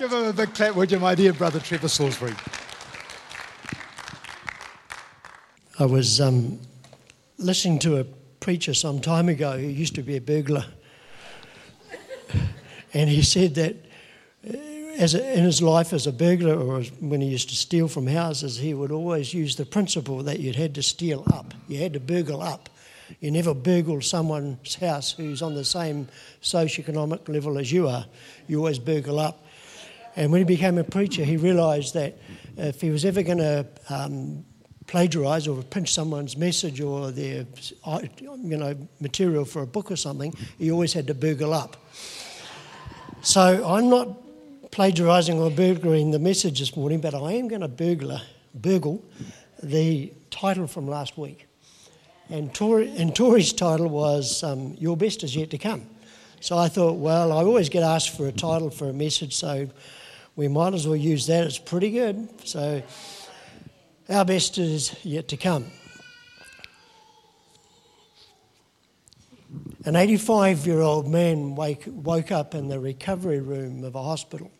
Give him a big clap, would you, my dear brother Trevor Salisbury? I was um, listening to a preacher some time ago who used to be a burglar, and he said that uh, as a, in his life as a burglar or when he used to steal from houses, he would always use the principle that you had to steal up, you had to burgle up. You never burgle someone's house who's on the same socioeconomic level as you are. You always burgle up. And when he became a preacher, he realised that if he was ever going to um, plagiarise or pinch someone's message or their you know material for a book or something, he always had to burgle up. So I'm not plagiarising or burglaring the message this morning, but I am going to burglar, burgle the title from last week. And, Tori, and Tori's title was um, Your Best Is Yet to Come. So I thought, well, I always get asked for a title for a message, so we might as well use that. It's pretty good. So our best is yet to come. An 85 year old man wake, woke up in the recovery room of a hospital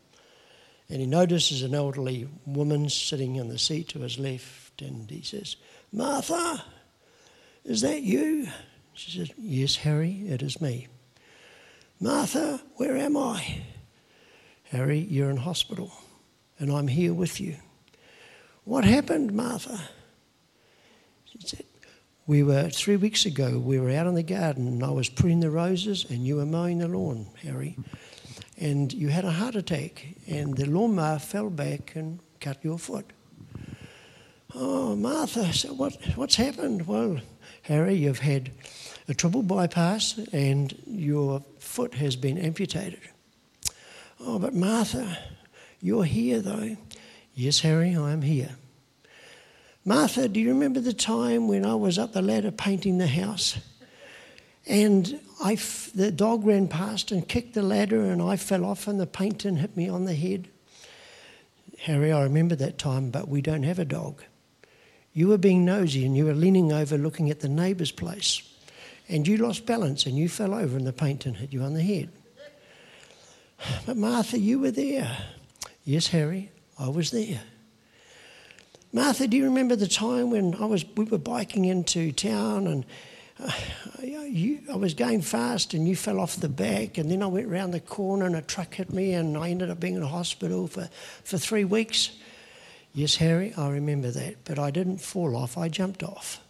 and he notices an elderly woman sitting in the seat to his left and he says, Martha, is that you? She says, Yes, Harry, it is me. Martha, where am I? Harry, you're in hospital and I'm here with you. What happened, Martha? She said, We were, three weeks ago, we were out in the garden and I was pruning the roses and you were mowing the lawn, Harry. And you had a heart attack and the lawnmower fell back and cut your foot. Oh, Martha, so what, what's happened? Well, Harry, you've had a triple bypass and your foot has been amputated. Oh, but Martha, you're here though. Yes, Harry, I am here. Martha, do you remember the time when I was up the ladder painting the house? And I f- the dog ran past and kicked the ladder, and I fell off, and the paint tin hit me on the head. Harry, I remember that time, but we don't have a dog. You were being nosy and you were leaning over looking at the neighbour's place. And you lost balance and you fell over, and the paint tin hit you on the head. But Martha, you were there. Yes, Harry, I was there. Martha, do you remember the time when I was, we were biking into town and uh, you, I was going fast and you fell off the back, and then I went round the corner and a truck hit me, and I ended up being in hospital for, for three weeks? Yes, Harry, I remember that, but I didn't fall off, I jumped off.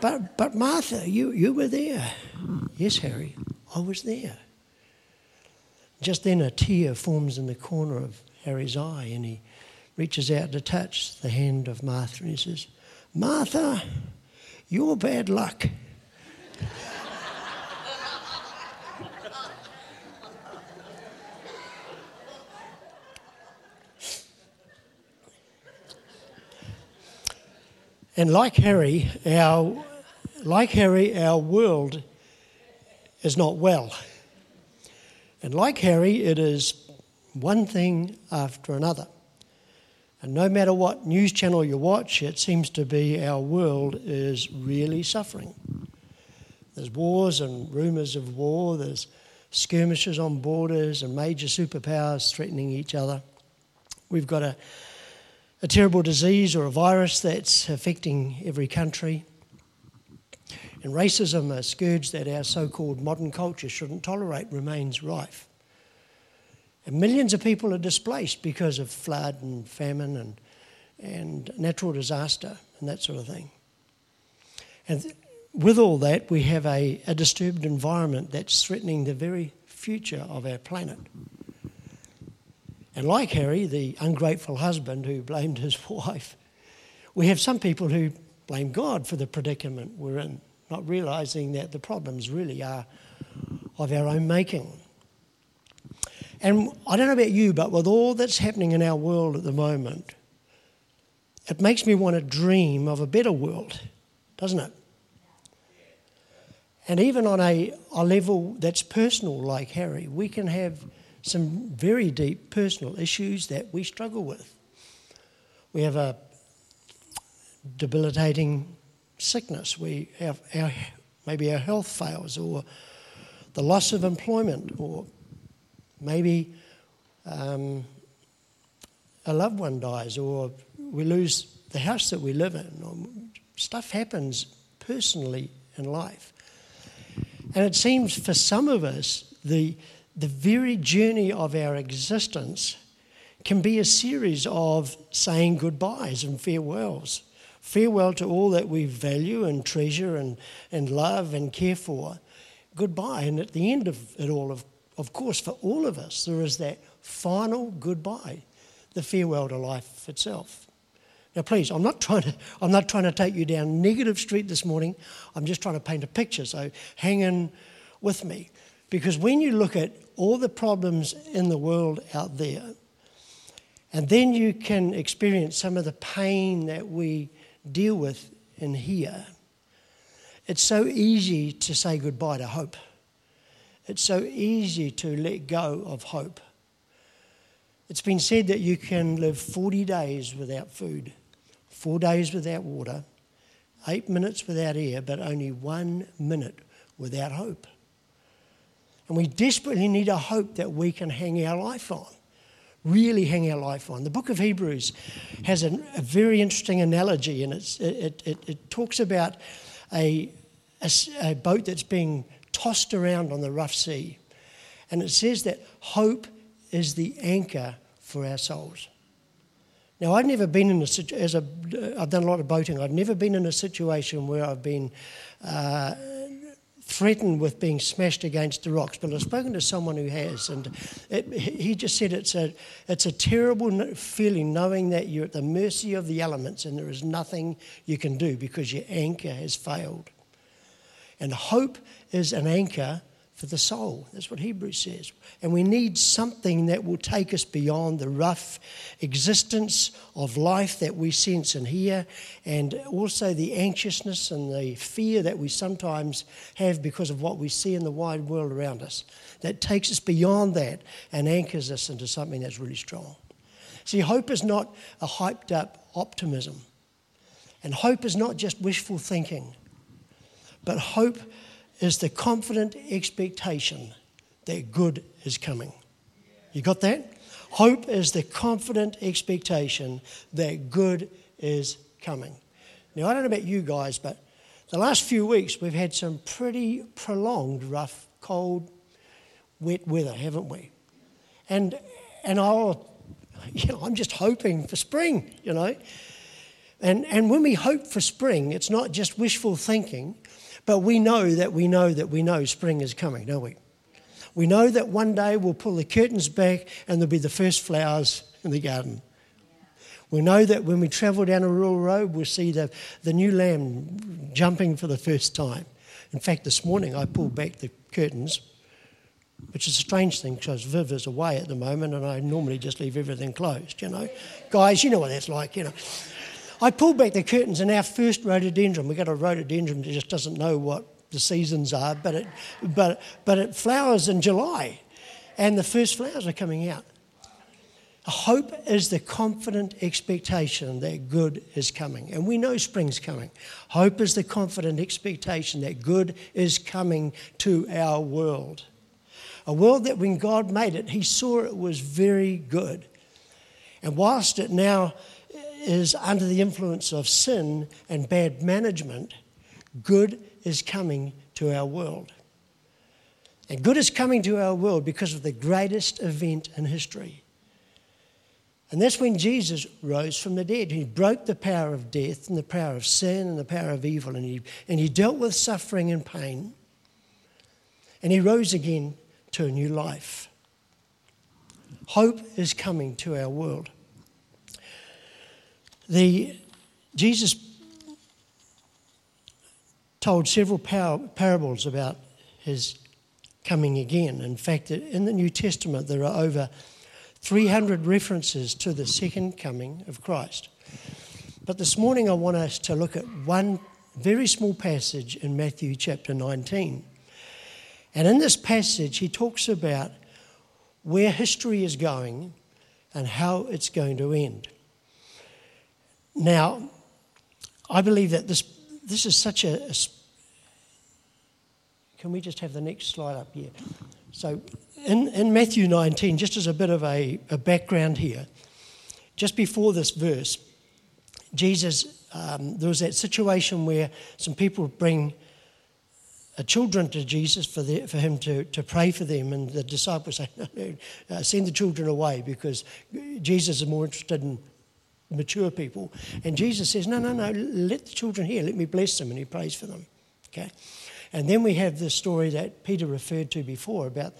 but, but Martha, you, you were there. Yes, Harry, I was there. Just then, a tear forms in the corner of Harry's eye, and he reaches out to touch the hand of Martha, and he says, Martha, you're bad luck. and like Harry, our like Harry, our world is not well. And like Harry, it is one thing after another. And no matter what news channel you watch, it seems to be our world is really suffering. There's wars and rumours of war, there's skirmishes on borders and major superpowers threatening each other. We've got a, a terrible disease or a virus that's affecting every country. And racism, a scourge that our so called modern culture shouldn't tolerate, remains rife. And millions of people are displaced because of flood and famine and, and natural disaster and that sort of thing. And with all that, we have a, a disturbed environment that's threatening the very future of our planet. And like Harry, the ungrateful husband who blamed his wife, we have some people who blame God for the predicament we're in not realizing that the problems really are of our own making. And I don't know about you, but with all that's happening in our world at the moment, it makes me want to dream of a better world, doesn't it? And even on a, a level that's personal, like Harry, we can have some very deep personal issues that we struggle with. We have a debilitating sickness, we have our, maybe our health fails, or the loss of employment, or Maybe um, a loved one dies, or we lose the house that we live in. Stuff happens personally in life. And it seems for some of us, the, the very journey of our existence can be a series of saying goodbyes and farewells. Farewell to all that we value and treasure and, and love and care for. Goodbye. And at the end of it all, of, of course, for all of us, there is that final goodbye, the farewell to life itself. Now, please, I'm not trying to, I'm not trying to take you down negative street this morning. I'm just trying to paint a picture. So hang in with me. Because when you look at all the problems in the world out there, and then you can experience some of the pain that we deal with in here, it's so easy to say goodbye to hope. It's so easy to let go of hope. It's been said that you can live 40 days without food four days without water, eight minutes without air, but only one minute without hope. And we desperately need a hope that we can hang our life on, really hang our life on. The book of Hebrews has a, a very interesting analogy, and it, it, it, talks about a, a, a boat that's being tossed around on the rough sea. And it says that hope is the anchor for our souls. Now, I've never been in a as a I've done a lot of boating. I've never been in a situation where I've been uh, threatened with being smashed against the rocks, but I've spoken to someone who has, and it, he just said it's a it's a terrible feeling knowing that you're at the mercy of the elements and there is nothing you can do because your anchor has failed. And hope is an anchor for the soul. That's what Hebrews says. And we need something that will take us beyond the rough existence of life that we sense and hear, and also the anxiousness and the fear that we sometimes have because of what we see in the wide world around us. That takes us beyond that and anchors us into something that's really strong. See, hope is not a hyped up optimism. And hope is not just wishful thinking, but hope is the confident expectation that good is coming. You got that? Hope is the confident expectation that good is coming. Now, I don't know about you guys, but the last few weeks we've had some pretty prolonged, rough, cold, wet weather, haven't we? And, and I'll, you know, I'm just hoping for spring, you know. And, and when we hope for spring, it's not just wishful thinking, but we know that we know that we know spring is coming, don't we? We know that one day we'll pull the curtains back and there'll be the first flowers in the garden. We know that when we travel down a rural road, we'll see the, the new lamb jumping for the first time. In fact, this morning I pulled back the curtains, which is a strange thing because Viv is away at the moment and I normally just leave everything closed, you know. Guys, you know what that's like, you know. I pulled back the curtains and our first rhododendron, we got a rhododendron that just doesn't know what the seasons are, but it, but, but it flowers in July and the first flowers are coming out. Hope is the confident expectation that good is coming. And we know spring's coming. Hope is the confident expectation that good is coming to our world. A world that when God made it, He saw it was very good. And whilst it now is under the influence of sin and bad management, good is coming to our world. And good is coming to our world because of the greatest event in history. And that's when Jesus rose from the dead. He broke the power of death and the power of sin and the power of evil, and he, and he dealt with suffering and pain. And he rose again to a new life. Hope is coming to our world. The, Jesus told several par- parables about his coming again. In fact, in the New Testament, there are over 300 references to the second coming of Christ. But this morning, I want us to look at one very small passage in Matthew chapter 19. And in this passage, he talks about where history is going and how it's going to end. Now, I believe that this, this is such a, a, Can we just have the next slide up here? So, in, in Matthew 19, just as a bit of a, a background here, just before this verse, Jesus, um, there was that situation where some people bring uh, children to Jesus for, the, for him to, to pray for them, and the disciples say, no, no, uh, send the children away because Jesus is more interested in mature people. And Jesus says, no, no, no, let the children hear, let me bless them, and he prays for them. Okay? And then we have the story that Peter referred to before about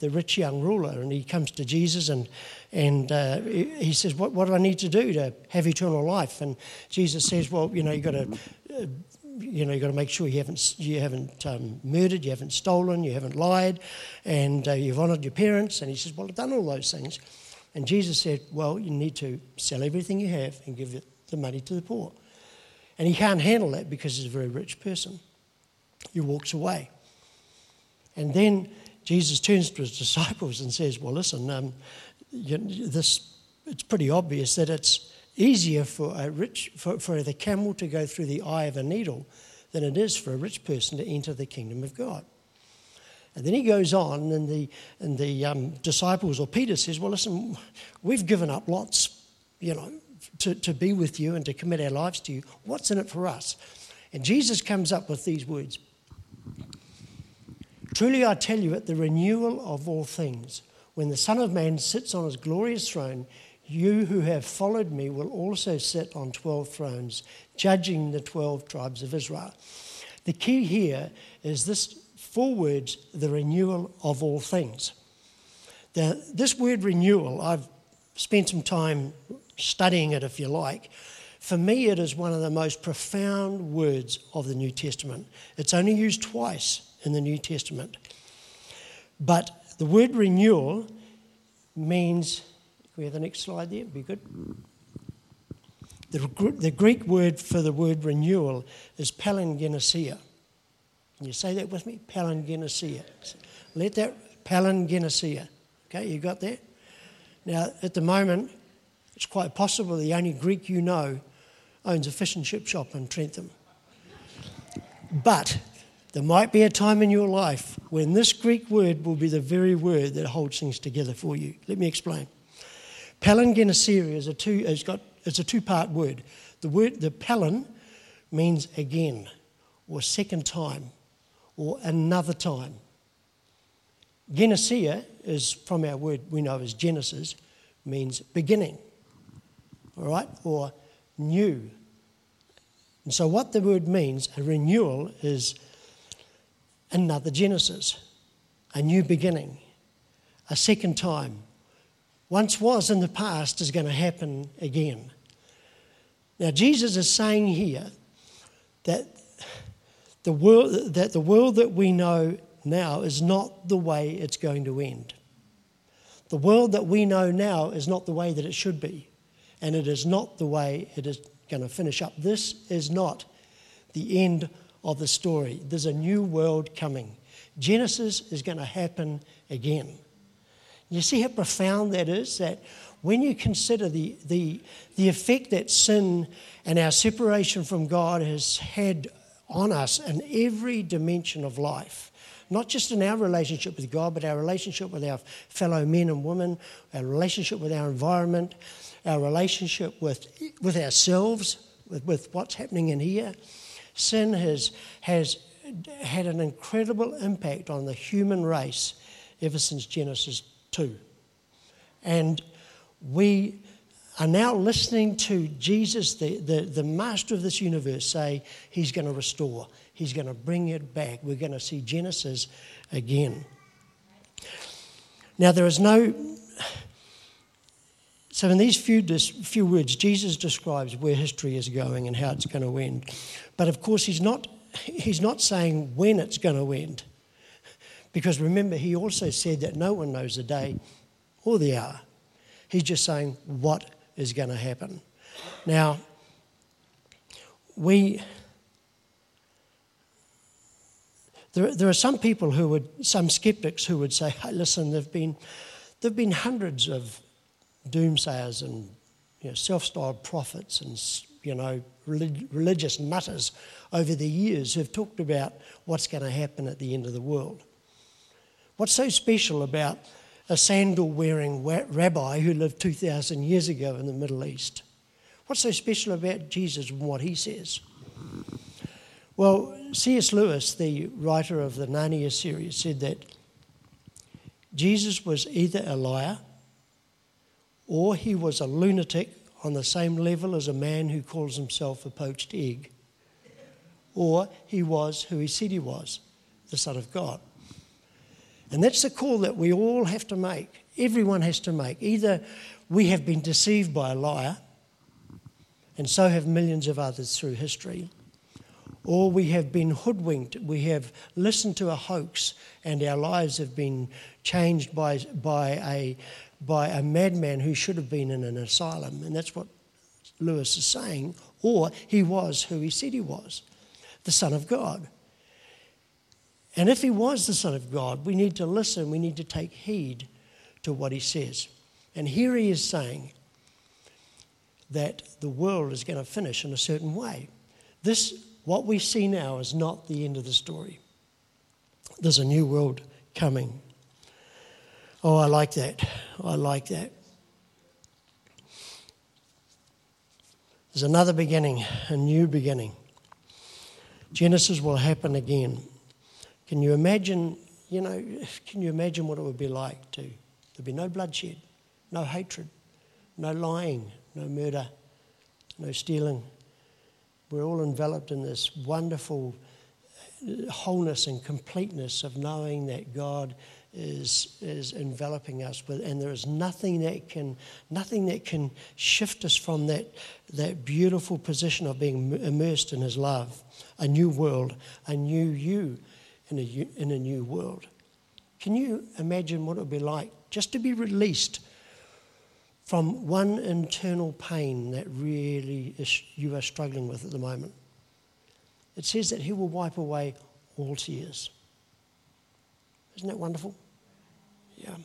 the rich young ruler, and he comes to Jesus and and uh, he says, what, "What do I need to do to have eternal life?" And Jesus says, "Well, you know, you got to." Uh, you know, you've got to make sure you haven't, you haven't um, murdered, you haven't stolen, you haven't lied, and uh, you've honoured your parents. And he says, Well, I've done all those things. And Jesus said, Well, you need to sell everything you have and give the money to the poor. And he can't handle that because he's a very rich person. He walks away. And then Jesus turns to his disciples and says, Well, listen, um, you, this, it's pretty obvious that it's easier for a rich for, for the camel to go through the eye of a needle than it is for a rich person to enter the kingdom of God. And then he goes on, and the, and the um, disciples, or Peter says, Well, listen, we've given up lots, you know, to, to be with you and to commit our lives to you. What's in it for us? And Jesus comes up with these words Truly I tell you, at the renewal of all things, when the Son of Man sits on his glorious throne, you who have followed me will also sit on 12 thrones, judging the 12 tribes of Israel. The key here is this four words the renewal of all things. Now, this word renewal, I've spent some time studying it, if you like. For me, it is one of the most profound words of the New Testament. It's only used twice in the New Testament. But the word renewal means we have the next slide there? Be good. The, the Greek word for the word renewal is palingenesia. Can you say that with me? Palingenesia. Let that palingenesia. Okay, you got that? Now, at the moment, it's quite possible the only Greek you know owns a fish and chip shop in Trentham. But there might be a time in your life when this Greek word will be the very word that holds things together for you. Let me explain. Palingenesia is a two, it's got, it's a two-part word. The word, the palin means again, or second time, or another time. Genesia is from our word we know as Genesis, means beginning, all right, or new. And so, what the word means, a renewal, is another Genesis, a new beginning, a second time, once was in the past is going to happen again. Now, Jesus is saying here that the world that, the world that we know now is not the way it's going to end. The world that we know now is not the way that it should be, and it is not the way it is going to finish up. This is not the end of the story. There's a new world coming. Genesis is going to happen again. You see how profound that is? That when you consider the, the, the effect that sin and our separation from God has had on us in every dimension of life, not just in our relationship with God, but our relationship with our fellow men and women, our relationship with our environment, our relationship with, with ourselves, with, with what's happening in here. Sin has, has had an incredible impact on the human race ever since Genesis 2. And we are now listening to Jesus, the, the, the master of this universe, say he's going to restore, he's going to bring it back. We're going to see Genesis again. Now, there is no. So, in these few, few words, Jesus describes where history is going and how it's going to end. But of course, he's not, he's not saying when it's going to end. Because remember, he also said that no one knows the day or the hour. He's just saying what is going to happen. Now, we. There, there are some people who would, some skeptics who would say, hey, listen, there have been, there've been hundreds of doomsayers and you know, self styled prophets and you know, religious nutters over the years who've talked about what's going to happen at the end of the world. What's so special about a sandal wearing rabbi who lived 2,000 years ago in the Middle East? What's so special about Jesus and what he says? Well, C.S. Lewis, the writer of the Narnia series, said that Jesus was either a liar or he was a lunatic on the same level as a man who calls himself a poached egg, or he was who he said he was, the Son of God. And that's the call that we all have to make. Everyone has to make. Either we have been deceived by a liar, and so have millions of others through history, or we have been hoodwinked, we have listened to a hoax, and our lives have been changed by, by, a, by a madman who should have been in an asylum. And that's what Lewis is saying. Or he was who he said he was the Son of God. And if he was the Son of God, we need to listen, we need to take heed to what he says. And here he is saying that the world is going to finish in a certain way. This what we see now is not the end of the story. There's a new world coming. Oh, I like that. Oh, I like that. There's another beginning, a new beginning. Genesis will happen again. Can you imagine, you know, can you imagine what it would be like to there'd be no bloodshed, no hatred, no lying, no murder, no stealing, we're all enveloped in this wonderful uh, wholeness and completeness of knowing that God is, is enveloping us with, and there is nothing that can nothing that can shift us from that that beautiful position of being immersed in His love, a new world, a new you in a in a new world. Can you imagine what it would be like just to be released from one internal pain that really is, you are struggling with at the moment. It says that He will wipe away all tears. Isn't that wonderful? Yeah.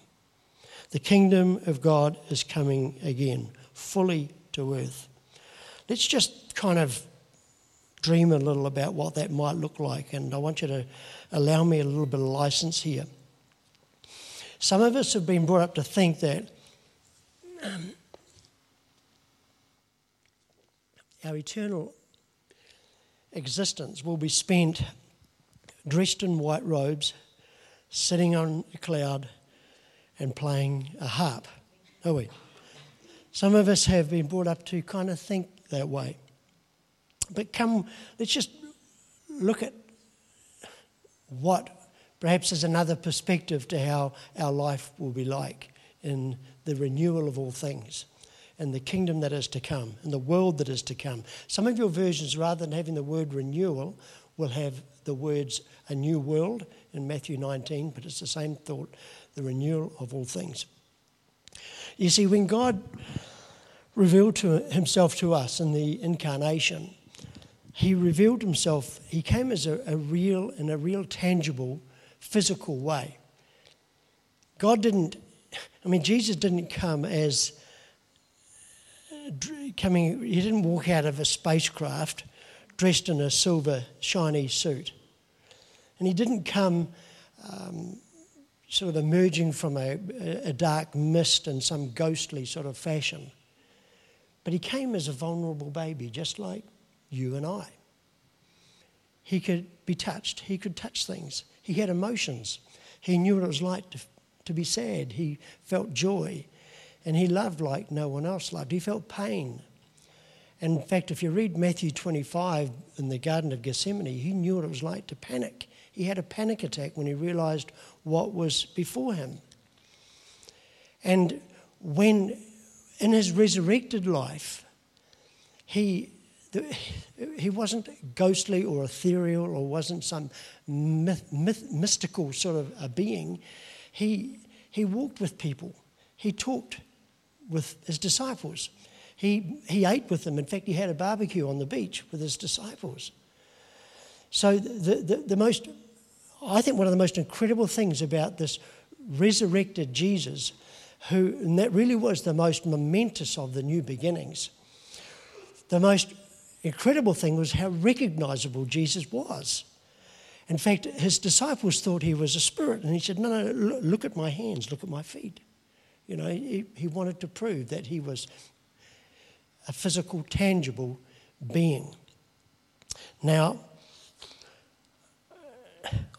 The kingdom of God is coming again, fully to earth. Let's just kind of dream a little about what that might look like, and I want you to allow me a little bit of license here. Some of us have been brought up to think that um, our eternal existence will be spent dressed in white robes, sitting on a cloud, and playing a harp. Are we? Some of us have been brought up to kind of think that way. But come, let's just look at what perhaps is another perspective to how our life will be like in the renewal of all things and the kingdom that is to come and the world that is to come. Some of your versions, rather than having the word renewal, will have the words a new world in Matthew 19, but it's the same thought the renewal of all things. You see, when God revealed to himself to us in the incarnation, he revealed himself, he came as a, a real, in a real, tangible, physical way. God didn't I mean, Jesus didn't come as coming, he didn't walk out of a spacecraft dressed in a silver, shiny suit. And he didn't come um, sort of emerging from a, a dark mist in some ghostly sort of fashion. But he came as a vulnerable baby, just like you and I. He could be touched, he could touch things, he had emotions. He knew what it was like to to be sad. He felt joy. And he loved like no one else loved. He felt pain. And in fact, if you read Matthew 25 in the Garden of Gethsemane, he knew what it was like to panic. He had a panic attack when he realized what was before him. And when in his resurrected life, he, he wasn't ghostly or ethereal or wasn't some myth, myth, mystical sort of a being. He, he walked with people, he talked with his disciples, he, he ate with them. In fact, he had a barbecue on the beach with his disciples. So, the, the, the most, I think one of the most incredible things about this resurrected Jesus, who, and that really was the most momentous of the new beginnings, the most incredible thing was how recognizable Jesus was. In fact, his disciples thought he was a spirit, and he said, No, no, look at my hands, look at my feet. You know, he, he wanted to prove that he was a physical, tangible being. Now,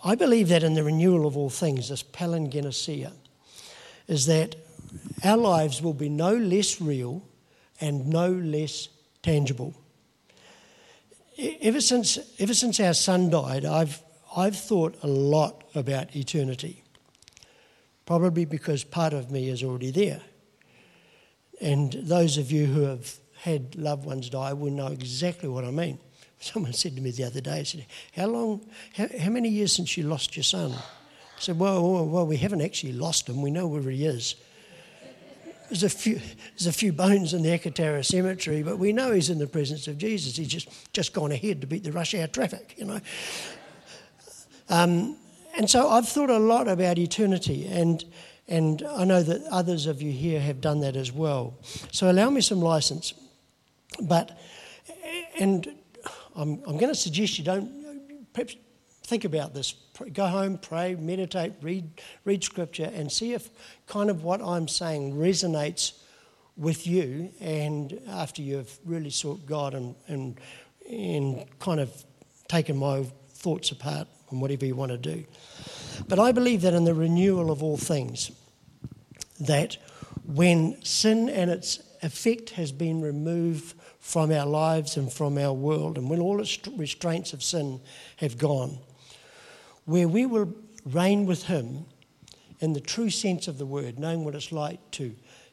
I believe that in the renewal of all things, this palingenesia, is that our lives will be no less real and no less tangible. Ever since, ever since our son died, I've, I've thought a lot about eternity. Probably because part of me is already there. And those of you who have had loved ones die will know exactly what I mean. Someone said to me the other day, said, How long, how, how many years since you lost your son? I said, well, well, well, we haven't actually lost him. We know where he is. There's a few, there's a few bones in the Ekatara cemetery, but we know he's in the presence of Jesus. He's just, just gone ahead to beat the rush hour traffic, you know. Um, and so I've thought a lot about eternity, and, and I know that others of you here have done that as well. So allow me some license. But, and I'm, I'm going to suggest you don't, perhaps think about this. Go home, pray, meditate, read, read scripture, and see if kind of what I'm saying resonates with you. And after you've really sought God and, and, and kind of taken my thoughts apart and whatever you want to do. But I believe that in the renewal of all things, that when sin and its effect has been removed from our lives and from our world, and when all its restraints of sin have gone, where we will reign with Him in the true sense of the word, knowing what it's like to,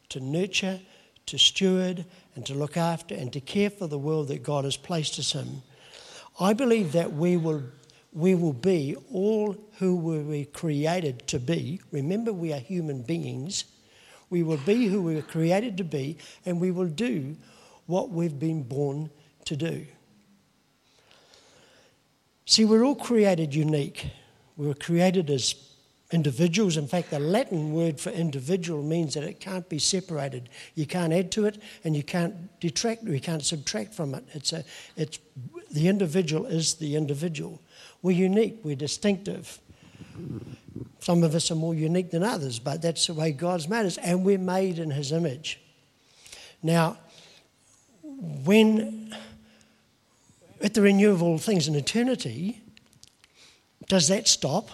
to nurture, to steward, and to look after and to care for the world that God has placed us in. I believe that we will, we will be all who we were created to be. Remember, we are human beings. We will be who we were created to be, and we will do what we've been born to do. See, we're all created unique. We were created as individuals. In fact, the Latin word for individual means that it can't be separated. You can't add to it and you can't detract you can't subtract from it. It's a, it's, the individual is the individual. We're unique, we're distinctive. Some of us are more unique than others, but that's the way God's made us, and we're made in His image. Now, when at the renewal of all things in eternity, does that stop?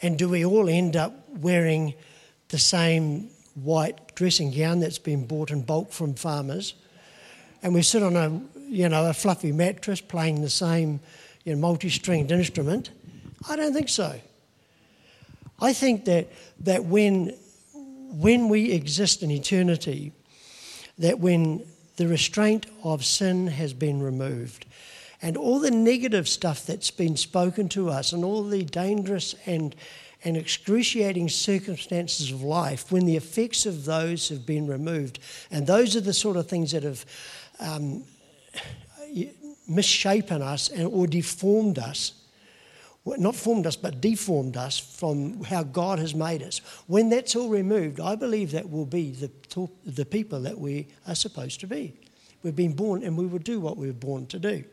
And do we all end up wearing the same white dressing gown that's been bought in bulk from farmers? And we sit on a, you know, a fluffy mattress playing the same you know, multi-stringed instrument? I don't think so. I think that, that when, when we exist in eternity, that when the restraint of sin has been removed, and all the negative stuff that's been spoken to us, and all the dangerous and, and excruciating circumstances of life, when the effects of those have been removed, and those are the sort of things that have um, misshapen us and, or deformed us not formed us, but deformed us from how God has made us. When that's all removed, I believe that will be the, the people that we are supposed to be. We've been born and we will do what we were born to do.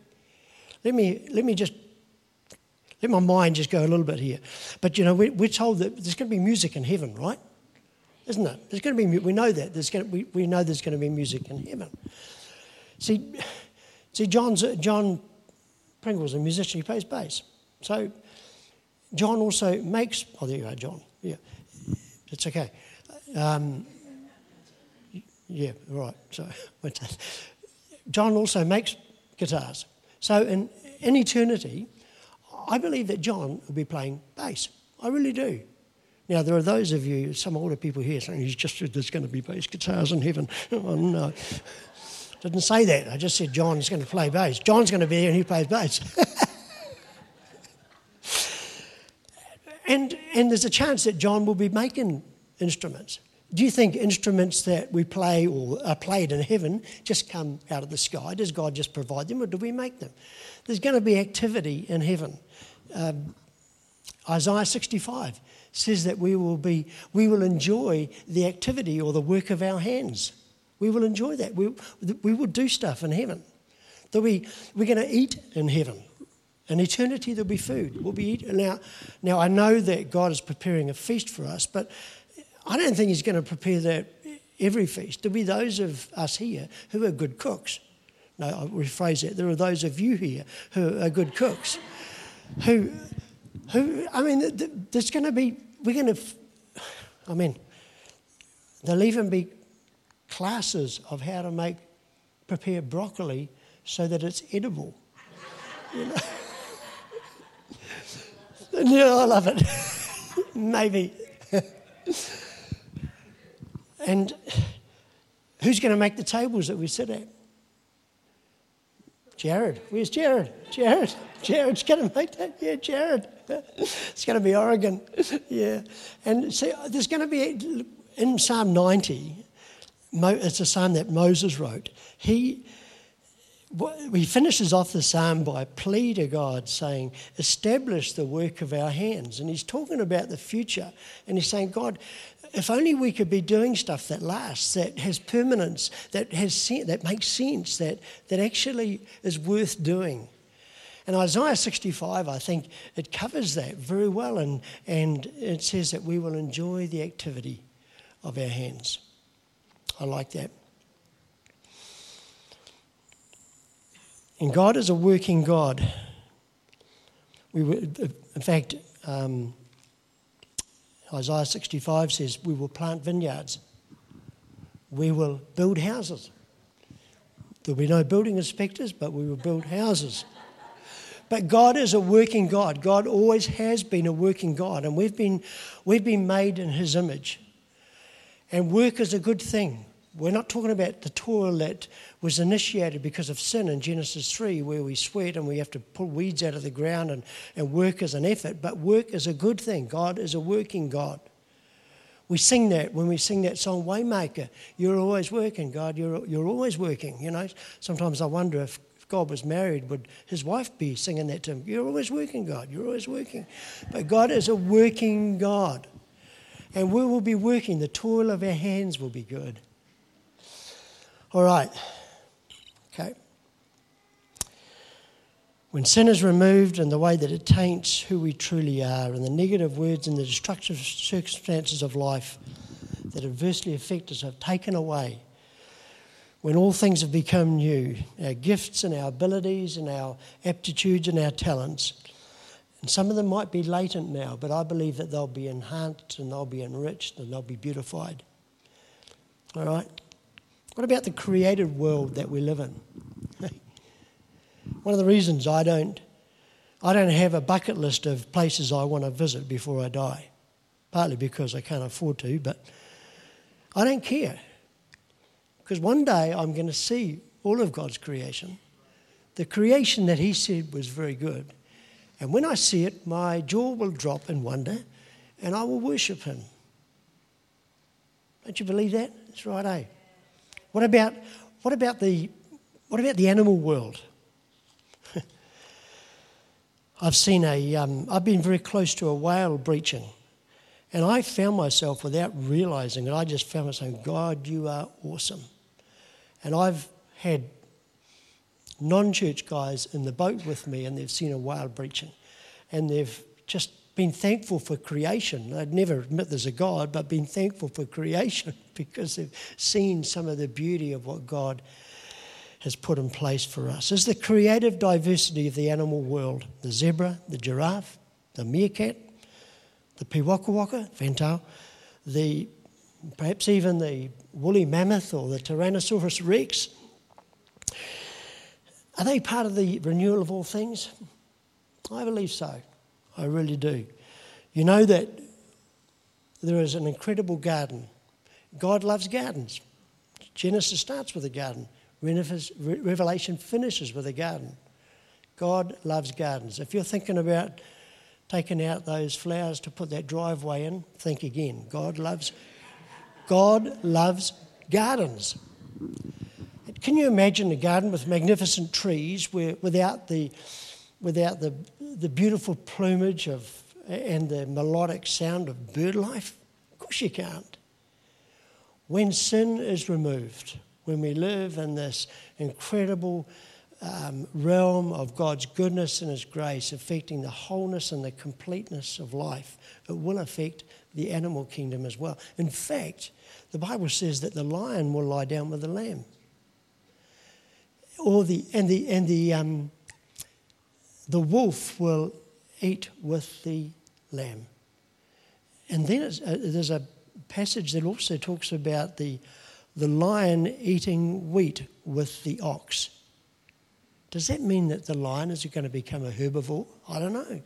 Let me, let me just, let my mind just go a little bit here. But you know, we're, we're told that there's going to be music in heaven, right? Isn't it? There's going to be, we know that. There's going to, we, we know there's going to be music in heaven. See, see John's, John Pringle's a musician, he plays bass. So John also makes, oh, there you are, John. Yeah, it's okay. Um, yeah, right. So, John also makes guitars. So, in, in eternity, I believe that John will be playing bass. I really do. Now, there are those of you, some older people here, saying he's just said there's going to be bass guitars in heaven. Oh, no. Didn't say that. I just said John's going to play bass. John's going to be here and he plays bass. and, and there's a chance that John will be making instruments. Do you think instruments that we play or are played in heaven just come out of the sky? Does God just provide them or do we make them? There's going to be activity in heaven. Um, Isaiah 65 says that we will, be, we will enjoy the activity or the work of our hands. We will enjoy that. We, we will do stuff in heaven. That we, we're going to eat in heaven. In eternity, there'll be food. We'll be eating. Now, now, I know that God is preparing a feast for us, but I don't think He's going to prepare that every feast. There'll be those of us here who are good cooks. No, I'll rephrase that. There are those of you here who are good cooks. Who, who I mean, there's going to be, we're going to, I mean, there'll even be classes of how to make, prepare broccoli so that it's edible. You know? yeah, I love it. Maybe. and who's going to make the tables that we sit at? Jared. Where's Jared? Jared. Jared's going to make that. Yeah, Jared. it's going to be Oregon. Yeah. And see, there's going to be, in Psalm 90, it's a psalm that Moses wrote. He, he finishes off the psalm by a plea to God, saying, Establish the work of our hands. And he's talking about the future. And he's saying, God, if only we could be doing stuff that lasts, that has permanence, that, has, that makes sense, that, that actually is worth doing. And Isaiah 65, I think it covers that very well. And, and it says that we will enjoy the activity of our hands. I like that. And God is a working God. We were, in fact, um, Isaiah 65 says, We will plant vineyards, we will build houses. There'll be no building inspectors, but we will build houses. But God is a working God. God always has been a working God, and we've been, we've been made in His image. And work is a good thing. We're not talking about the toil that was initiated because of sin in Genesis 3, where we sweat and we have to pull weeds out of the ground and, and work as an effort. But work is a good thing. God is a working God. We sing that when we sing that song, Waymaker. You're always working, God. You're, you're always working. You know, sometimes I wonder if God was married, would his wife be singing that to him? You're always working, God. You're always working. But God is a working God. And we will be working. The toil of our hands will be good. All right. Okay. When sin is removed and the way that it taints who we truly are, and the negative words and the destructive circumstances of life that adversely affect us have taken away, when all things have become new, our gifts and our abilities and our aptitudes and our talents, and some of them might be latent now, but I believe that they'll be enhanced and they'll be enriched and they'll be beautified. All right? What about the created world that we live in? One of the reasons I don't, I don't have a bucket list of places I want to visit before I die, partly because I can't afford to, but I don't care. Because one day I'm going to see all of God's creation, the creation that He said was very good. And when I see it, my jaw will drop in wonder and I will worship Him. Don't you believe that? That's right, eh? What about, what about, the, what about the animal world? I've seen a, um, I've been very close to a whale breaching. And I found myself, without realizing it, I just found myself saying, God, you are awesome. And I've had non church guys in the boat with me, and they've seen a whale breaching. And they've just been thankful for creation. They'd never admit there's a God, but been thankful for creation because they've seen some of the beauty of what God has put in place for us. Is the creative diversity of the animal world the zebra, the giraffe, the meerkat, the piwakawaka, fantail, the perhaps even the woolly mammoth or the Tyrannosaurus rex. Are they part of the renewal of all things? I believe so. I really do. You know that there is an incredible garden. God loves gardens. Genesis starts with a garden, Revelation finishes with a garden. God loves gardens. If you're thinking about taking out those flowers to put that driveway in, think again. God loves God loves gardens. Can you imagine a garden with magnificent trees where, without the without the, the beautiful plumage of, and the melodic sound of bird life? Of course you can't. When sin is removed, when we live in this incredible um, realm of God's goodness and His grace affecting the wholeness and the completeness of life, it will affect the animal kingdom as well. In fact, the Bible says that the lion will lie down with the lamb. Or the, and the, and the, um, the wolf will eat with the lamb. And then uh, there's a passage that also talks about the, the lion eating wheat with the ox. Does that mean that the lion is going to become a herbivore? I don't know.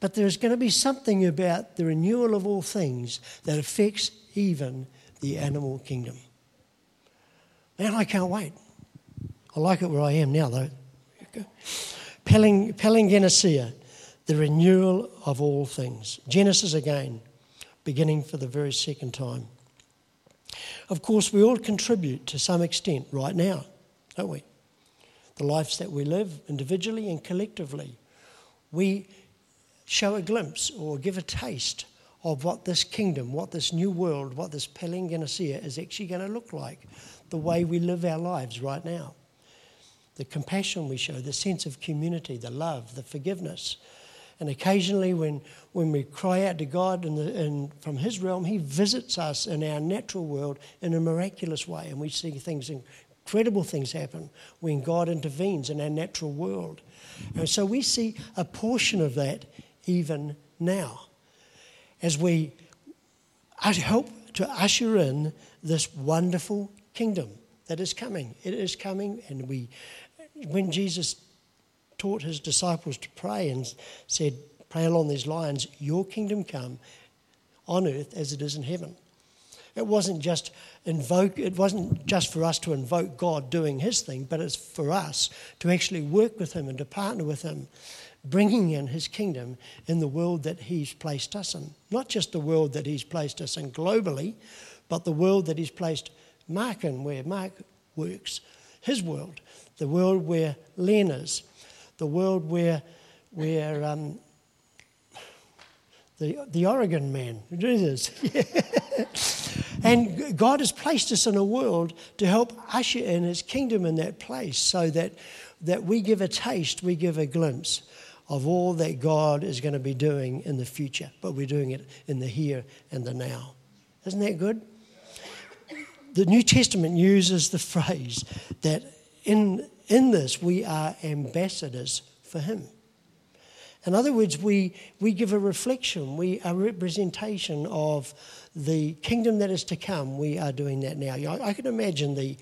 But there's going to be something about the renewal of all things that affects even the animal kingdom. Man, I can't wait. I like it where I am now, though. Paling, Palingenesia, the renewal of all things. Genesis again, beginning for the very second time. Of course, we all contribute to some extent right now, don't we? The lives that we live individually and collectively. We show a glimpse or give a taste of what this kingdom, what this new world, what this Palingenesia is actually going to look like, the way we live our lives right now. The compassion we show, the sense of community, the love, the forgiveness. And occasionally, when, when we cry out to God and, and from His realm, He visits us in our natural world in a miraculous way. And we see things, incredible things happen when God intervenes in our natural world. And so we see a portion of that even now as we help to usher in this wonderful kingdom that is coming. It is coming, and we, when Jesus taught his disciples to pray and said, Pray along these lines, Your kingdom come on earth as it is in heaven. It wasn't just invoke, it wasn't just for us to invoke God doing his thing, but it's for us to actually work with him and to partner with him bringing in his kingdom in the world that he's placed us in. Not just the world that he's placed us in globally, but the world that he's placed Mark in, where Mark works, his world, the world where Len is, the world where, where um, the, the Oregon man, Jesus. and God has placed us in a world to help usher in his kingdom in that place so that, that we give a taste, we give a glimpse of all that God is going to be doing in the future, but we're doing it in the here and the now. Isn't that good? The New Testament uses the phrase that in, in this we are ambassadors for Him. In other words, we, we give a reflection, we a representation of the kingdom that is to come. We are doing that now. I, I can imagine the,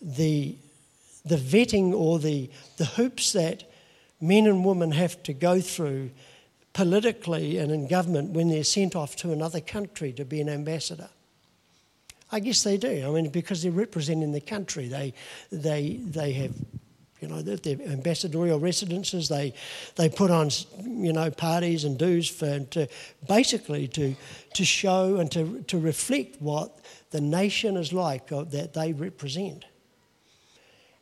the, the vetting or the, the hoops that men and women have to go through politically and in government when they're sent off to another country to be an ambassador. I guess they do. I mean, because they're representing the country, they, they, they have, you know, their ambassadorial residences. They, they put on, you know, parties and dues for to basically to to show and to to reflect what the nation is like uh, that they represent.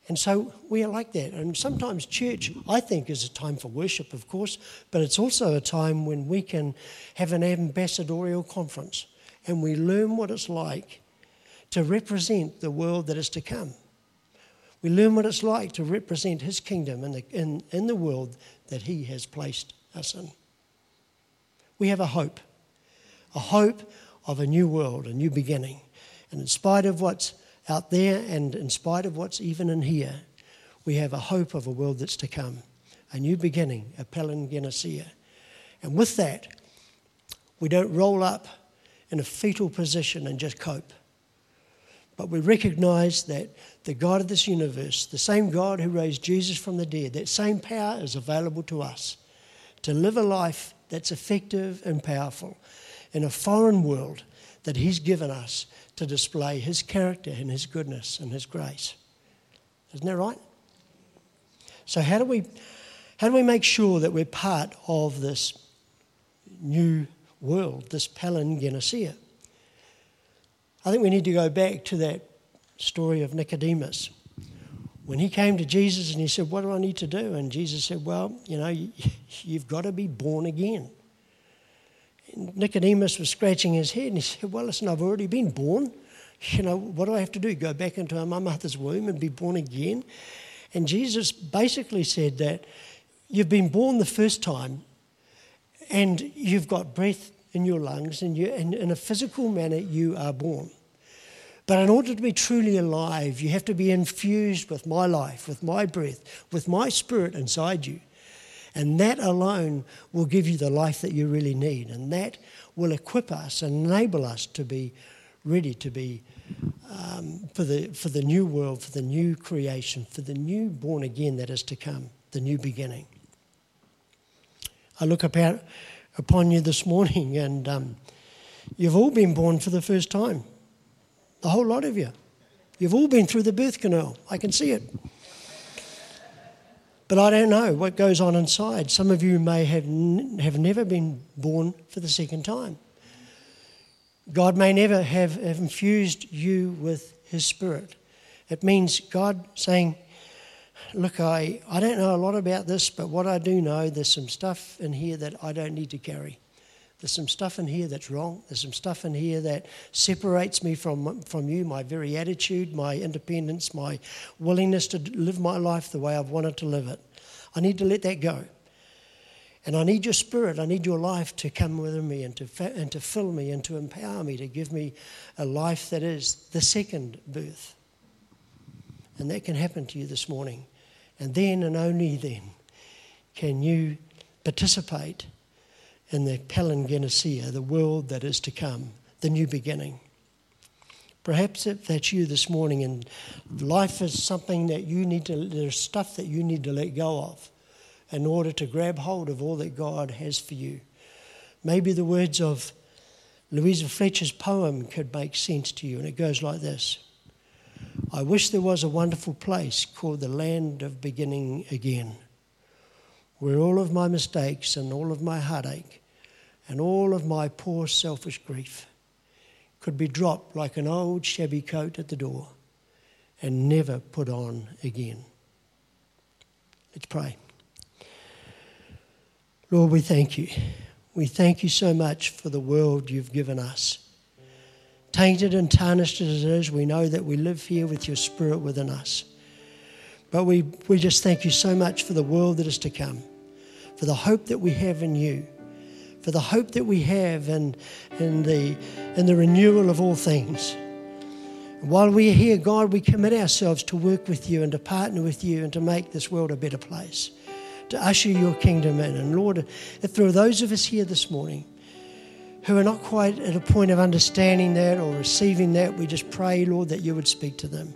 And so we are like that. And sometimes church, I think, is a time for worship, of course, but it's also a time when we can have an ambassadorial conference and we learn what it's like to represent the world that is to come. We learn what it's like to represent His kingdom in the, in, in the world that He has placed us in. We have a hope, a hope of a new world, a new beginning. And in spite of what's out there, and in spite of what's even in here, we have a hope of a world that's to come, a new beginning, a palingenesia. And with that, we don't roll up in a fetal position and just cope. But we recognize that the God of this universe, the same God who raised Jesus from the dead, that same power is available to us to live a life that's effective and powerful in a foreign world that He's given us to display His character and His goodness and His grace. Isn't that right? So, how do we, how do we make sure that we're part of this new world, this palingenesia? I think we need to go back to that story of Nicodemus. When he came to Jesus and he said, What do I need to do? And Jesus said, Well, you know, you've got to be born again. Nicodemus was scratching his head and he said, Well, listen, I've already been born. You know, what do I have to do? Go back into my mother's womb and be born again? And Jesus basically said that you've been born the first time and you've got breath in your lungs, and, you, and in a physical manner, you are born. But in order to be truly alive, you have to be infused with my life, with my breath, with my spirit inside you. And that alone will give you the life that you really need. And that will equip us and enable us to be ready to be um, for, the, for the new world, for the new creation, for the new born again that is to come, the new beginning. I look about upon you this morning, and um, you've all been born for the first time. The whole lot of you. You've all been through the birth canal. I can see it. But I don't know what goes on inside. Some of you may have, n- have never been born for the second time. God may never have, infused you with His Spirit. It means God saying, Look, I, I don't know a lot about this, but what I do know, there's some stuff in here that I don't need to carry. There's some stuff in here that's wrong. There's some stuff in here that separates me from, from you, my very attitude, my independence, my willingness to live my life the way I've wanted to live it. I need to let that go. And I need your spirit, I need your life to come within me and to, and to fill me and to empower me, to give me a life that is the second birth. And that can happen to you this morning. And then and only then can you participate in the palingenesia, the world that is to come, the new beginning. Perhaps if that's you this morning and life is something that you need to, there's stuff that you need to let go of in order to grab hold of all that God has for you. Maybe the words of Louisa Fletcher's poem could make sense to you, and it goes like this I wish there was a wonderful place called the land of beginning again where all of my mistakes and all of my heartache and all of my poor selfish grief could be dropped like an old shabby coat at the door and never put on again. Let's pray. Lord, we thank you. We thank you so much for the world you've given us. Tainted and tarnished as it is, we know that we live here with your spirit within us. But we, we just thank you so much for the world that is to come, for the hope that we have in you, for the hope that we have in, in, the, in the renewal of all things. And while we are here, God, we commit ourselves to work with you and to partner with you and to make this world a better place, to usher your kingdom in. And Lord, if there are those of us here this morning who are not quite at a point of understanding that or receiving that, we just pray, Lord, that you would speak to them.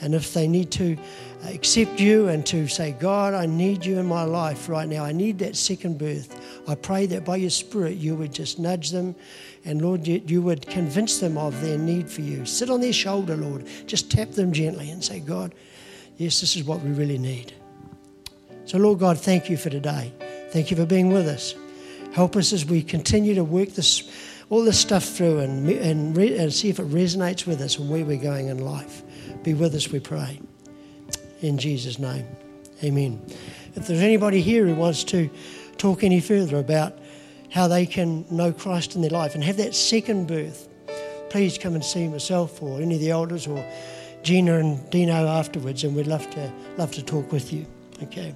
And if they need to accept you and to say, God, I need you in my life right now. I need that second birth. I pray that by your Spirit you would just nudge them and, Lord, you, you would convince them of their need for you. Sit on their shoulder, Lord. Just tap them gently and say, God, yes, this is what we really need. So, Lord God, thank you for today. Thank you for being with us. Help us as we continue to work this, all this stuff through and, and, re, and see if it resonates with us and where we're going in life. Be with us, we pray. In Jesus' name, amen. If there's anybody here who wants to talk any further about how they can know Christ in their life and have that second birth, please come and see myself or any of the elders or Gina and Dino afterwards, and we'd love to love to talk with you. Okay.